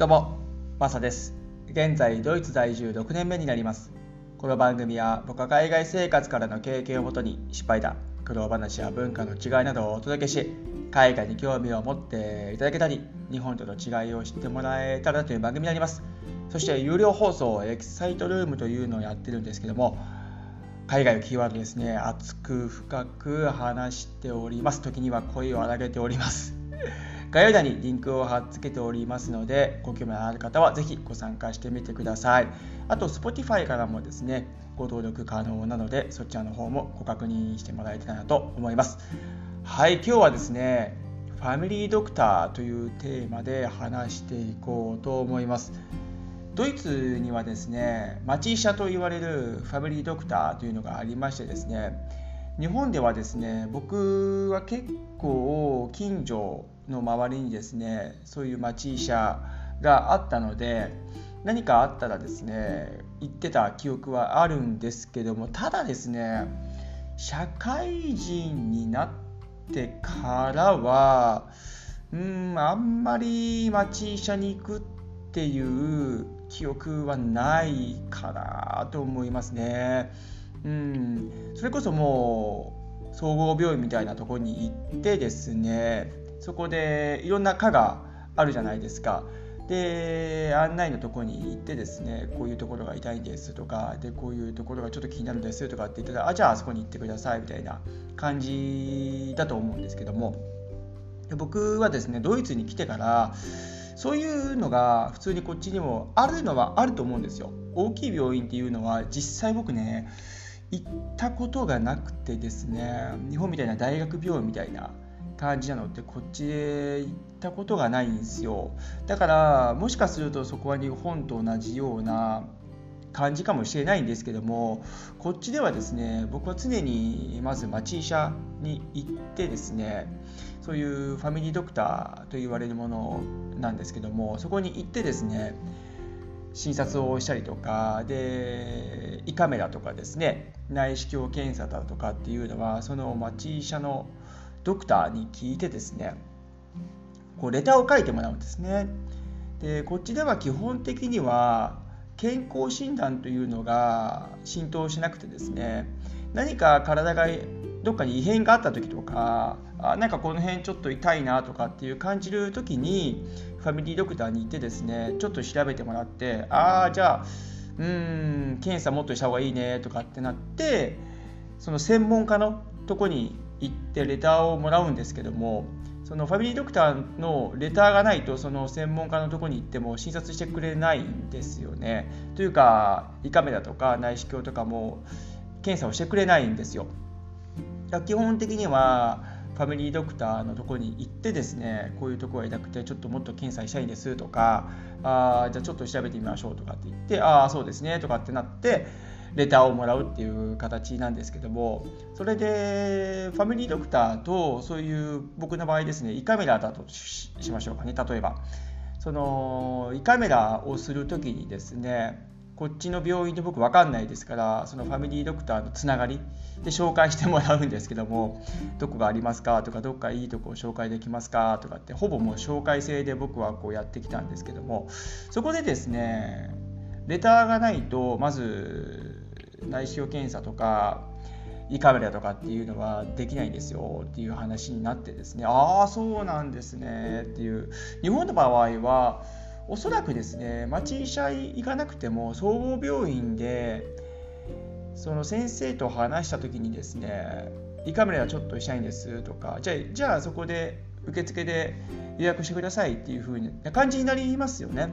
どうも、マサです。現在、ドイツ在住6年目になります。この番組は僕は海外生活からの経験をもとに失敗談、苦労話や文化の違いなどをお届けし、海外に興味を持っていただけたり、日本との違いを知ってもらえたらという番組になります。そして、有料放送、エキサイトルームというのをやってるんですけども、海外をキーワードですね、熱く深く話しております。時には声を荒げております。概要欄にリンクを貼っ付けておりますので、ご興味のある方はぜひご参加してみてください。あと、Spotify からもですね、ご登録可能なので、そちらの方もご確認してもらえたらと思います。はい、今日はですね、ファミリードクターというテーマで話していこうと思います。ドイツにはですね、町医者と言われるファミリードクターというのがありましてですね、日本ではですね、僕は結構近所の周りにですね、そういう町医者があったので、何かあったらですね、言ってた記憶はあるんですけども、ただですね、社会人になってからは、うん、あんまり町医者に行くっていう記憶はないかなと思いますね。うん、それこそもう総合病院みたいなとこに行ってですねそこでいろんな科があるじゃないですか。で案内のとこに行ってですねこういうところが痛いんですとかでこういうところがちょっと気になるんですとかって言ったらあじゃああそこに行ってくださいみたいな感じだと思うんですけども僕はですねドイツに来てからそういうのが普通にこっちにもあるのはあると思うんですよ。大きい病院っていうのは実際僕ね行ったことがなくてですね日本みたいな大学病院みたいな感じなのってこっちで行ったことがないんですよ。だからもしかするとそこは日本と同じような感じかもしれないんですけどもこっちではですね僕は常にまず町医者に行ってですねそういうファミリードクターと言われるものなんですけどもそこに行ってですね診察をしたりとかで胃カメラとかですね内視鏡検査だとかっていうのはその町医者のドクターに聞いてですねこうレターを書いてもらうんですね。でこっちでは基本的には健康診断というのが浸透しなくてですね何か体がどっかに異変があった時とかあなんかこの辺ちょっと痛いなとかっていう感じる時にファミリードクターに行ってですねちょっと調べてもらってああじゃあうん検査もっとした方がいいねとかってなってその専門家のとこに行ってレターをもらうんですけどもそのファミリードクターのレターがないとその専門家のとこに行っても診察してくれないんですよね。というか胃カメラとか内視鏡とかも検査をしてくれないんですよ。基本的にはファミリードクターのとこに行ってですねこういうとこが痛くてちょっともっと検査したいんですとかあじゃあちょっと調べてみましょうとかって言ってああそうですねとかってなってレターをもらうっていう形なんですけどもそれでファミリードクターとそういう僕の場合ですね胃カメラだとしましょうかね例えば。その胃カメラをする時にですねこっちの病院で僕分かんないですからそのファミリードクターのつながりで紹介してもらうんですけどもどこがありますかとかどっかいいとこを紹介できますかとかってほぼもう紹介制で僕はこうやってきたんですけどもそこでですねレターがないとまず内視鏡検査とか胃カメラとかっていうのはできないんですよっていう話になってですねああそうなんですねっていう日本の場合はおそらくですね町医者行かなくても総合病院でその先生と話した時にですね胃カメラちょっとしたいんですとかじゃあじゃあそこで受付で予約してくださいっていう風な感じになりますよね。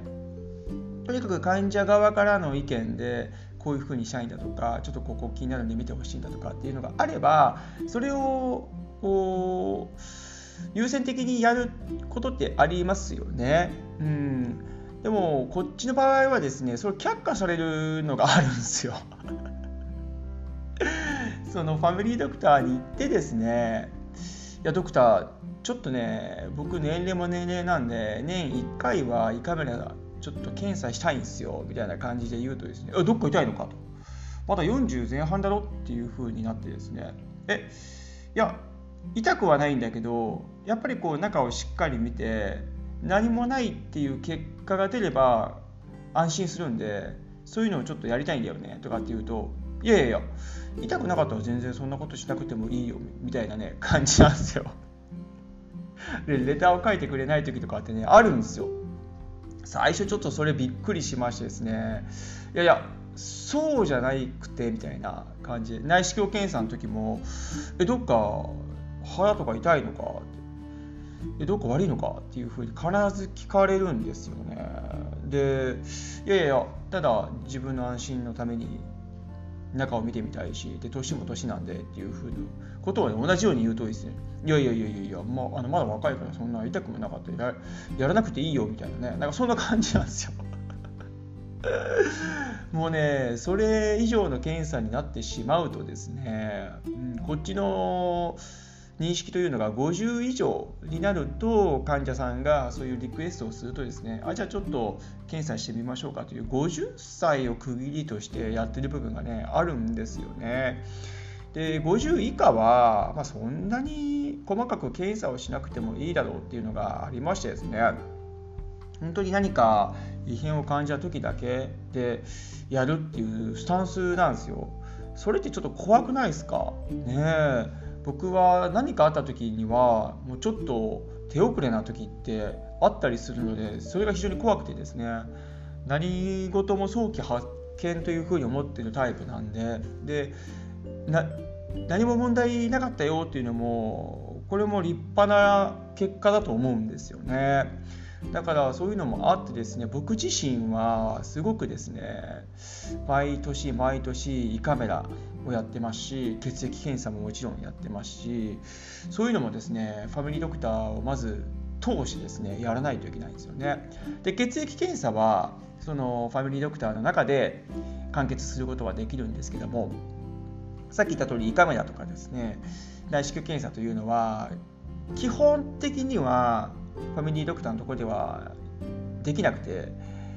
とにかく患者側からの意見でこういう風にしたいんだとかちょっとここ気になるんで見てほしいんだとかっていうのがあればそれをこう優先的にやることってありますよね。うんでもこっちの場合はですねそれ却下されるのがあるんですよ。そのファミリードクターに行ってですねいやドクターちょっとね僕年齢も年齢なんで年1回は胃カメラちょっと検査したいんですよみたいな感じで言うとですねどっか痛いのかと。まだ40前半だろっていう風になってですねえいや痛くはないんだけどやっぱりこう中をしっかり見て何もないっていう結果が出れば安心するんでそういうのをちょっとやりたいんだよねとかって言うといやいやいや痛くなかったら全然そんなことしなくてもいいよみたいなね感じなんですよ。でレターを書いてくれない時とかってねあるんですよ。最初ちょっとそれびっくりしましてですね。いやいやそうじゃなくてみたいな感じ。で内視鏡検査の時もえどっか腹とか痛いのか？えどっか悪いのか？っていうふうに必ず聞かれるんですよね。でいやいやいやただ自分の安心のために中を見てみたいしで年も年なんでっていうふうなことを、ね、同じように言うとですねいやいやいやいやいや、まあ、あのまだ若いからそんな痛くもなかったややらなくていいよみたいなねなんかそんな感じなんですよ もうねそれ以上の検査になってしまうとですね、うん、こっちの認識というのが50以上になると患者さんがそういうリクエストをするとですねあじゃあちょっと検査してみましょうかという50歳を区切りとしてやってる部分がねあるんですよね。で50以下は、まあ、そんなに細かく検査をしなくてもいいだろうっていうのがありましてですね本当に何か異変を感じた時だけでやるっていうスタンスなんですよ。それってちょっと怖くないですか？ねえ。僕は何かあった時にはもうちょっと手遅れな時ってあったりするのでそれが非常に怖くてですね。何事も早期発見というふうに思っているタイプなんでで何も問題なかったよっていうのもこれも立派な結果だと思うんですよね。だからそういうのもあってですね僕自身はすごくですね毎年毎年胃カメラをやってますし血液検査ももちろんやってますしそういうのもですねファミリードクターをまず通してですねやらないといけないんですよね。で血液検査はそのファミリードクターの中で完結することはできるんですけどもさっき言った通り胃カメラとかですね内視鏡検査というのは基本的にはファミリードクターのところではできなくて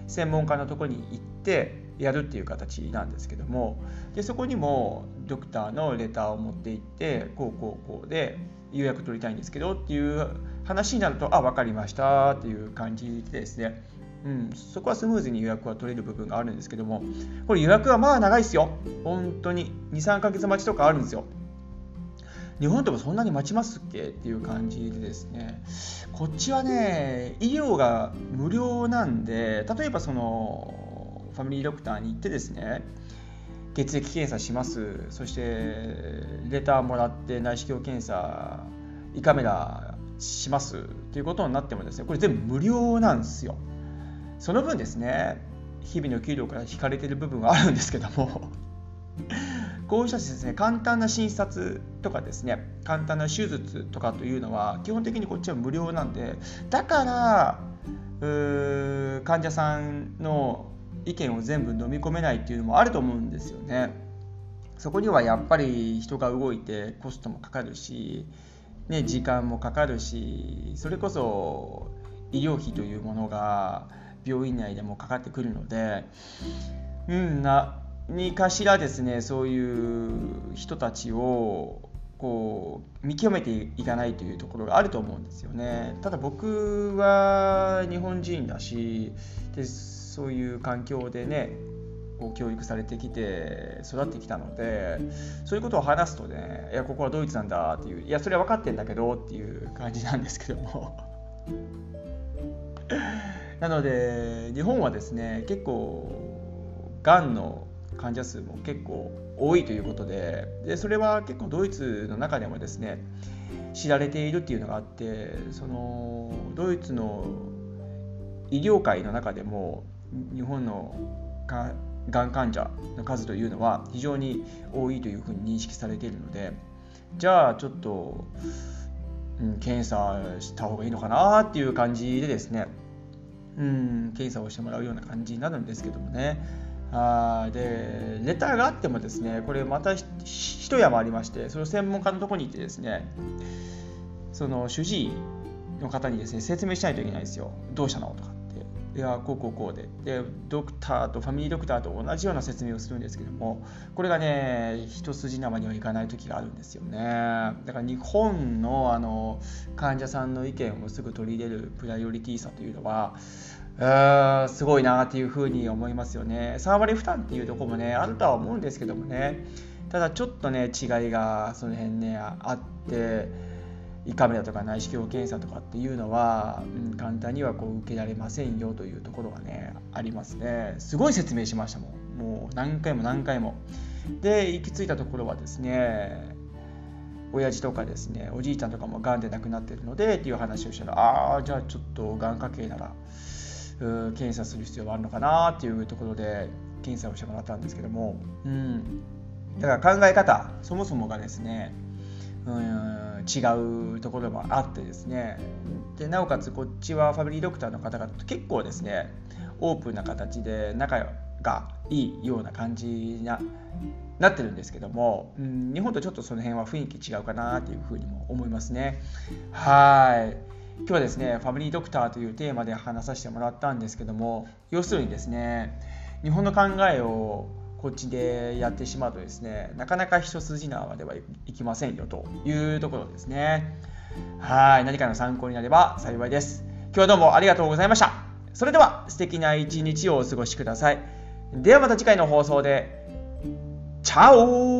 専門家のところに行ってやるっていう形なんですけどもでそこにもドクターのレターを持って行ってこうこうこうで予約取りたいんですけどっていう話になるとあ分かりましたっていう感じでですねうん、そこはスムーズに予約は取れる部分があるんですけどもこれ予約はまあ長いですよ。本当に。23ヶ月待ちとかあるんですよ。日本でもそんなに待ちますっけ？っていう感じでですね。こっちはね医療が無料なんで例えばそのファミリードクターに行ってですね血液検査します。そしてレターもらって内視鏡検査胃カメラしますっていうことになってもですねこれ全部無料なんですよ。その分ですね日々の給料から引かれてる部分はあるんですけども こうしたですね簡単な診察とかですね簡単な手術とかというのは基本的にこっちは無料なんでだから患者さんの意見を全部飲み込めないっていうのもあると思うんですよね。そこにはやっぱり人が動いてコストもかかるし、ね、時間もかかるしそれこそ医療費というものが病院内でもかかってくるので、うん、なにかしらですねそういう人たちをこう見極めていかないというところがあると思うんですよね。ただ僕は日本人だしでそういう環境でねこう教育されてきて育ってきたのでそういうことを話すとねいやここはドイツなんだっていういやそれは分かってんだけどっていう感じなんですけどもなので日本はですね結構がんの患者数も結構多いということででそれは結構ドイツの中でもですね知られているっていうのがあってそのドイツの医療界の中でも日本のがん患者の数というのは非常に多いというふうに認識されているのでじゃあちょっと、うん、検査した方がいいのかなっていう感じでですね、うん、検査をしてもらうような感じになるんですけどもね。あでレターがあってもですねこれまた一山ありましてその専門家のとこに行ってですねその主治医の方にですね説明しないといけないんですよ。どうしたのとか。いやこうこうこうで。でドクターとファミリードクターと同じような説明をするんですけどもこれがね一筋縄にはいかない時があるんですよね。だから日本のあの患者さんの意見をすぐ取り入れるプライオリティさというのはーすごいなっていうふうに思いますよね。3割負担っていうとこもねあるとは思うんですけどもね。ただちょっとね違いがその辺ねあって胃カメラとか内視鏡検査とかっていうのは、うん、簡単にはこう受けられませんよというところがねありますね。すごい説明しましたもん。もう何回も何回も。で行き着いたところはですね親父とかですねおじいちゃんとかもがんで亡くなってるのでっていう話をしたらああじゃあちょっとがん家系なら検査する必要があるのかなっていうところで検査をしてもらったんですけども、うん、だから考え方そもそもがですねうん違うところもあってですねでなおかつこっちはファミリードクターの方々と結構ですねオープンな形で仲がいいような感じにななってるんですけども、うん、日本とちょっとその辺は雰囲気違うかなっていうふうにも思いますね。はい今日はですねファミリードクターというテーマで話させてもらったんですけども要するにですね日本の考えをこっちでやってしまうとですねなかなか一筋縄ではいきませんよというところですね。はい何かの参考になれば幸いです。今日はどうもありがとうございました。それでは素敵な一日をお過ごしください。ではまた次回の放送で。チャオ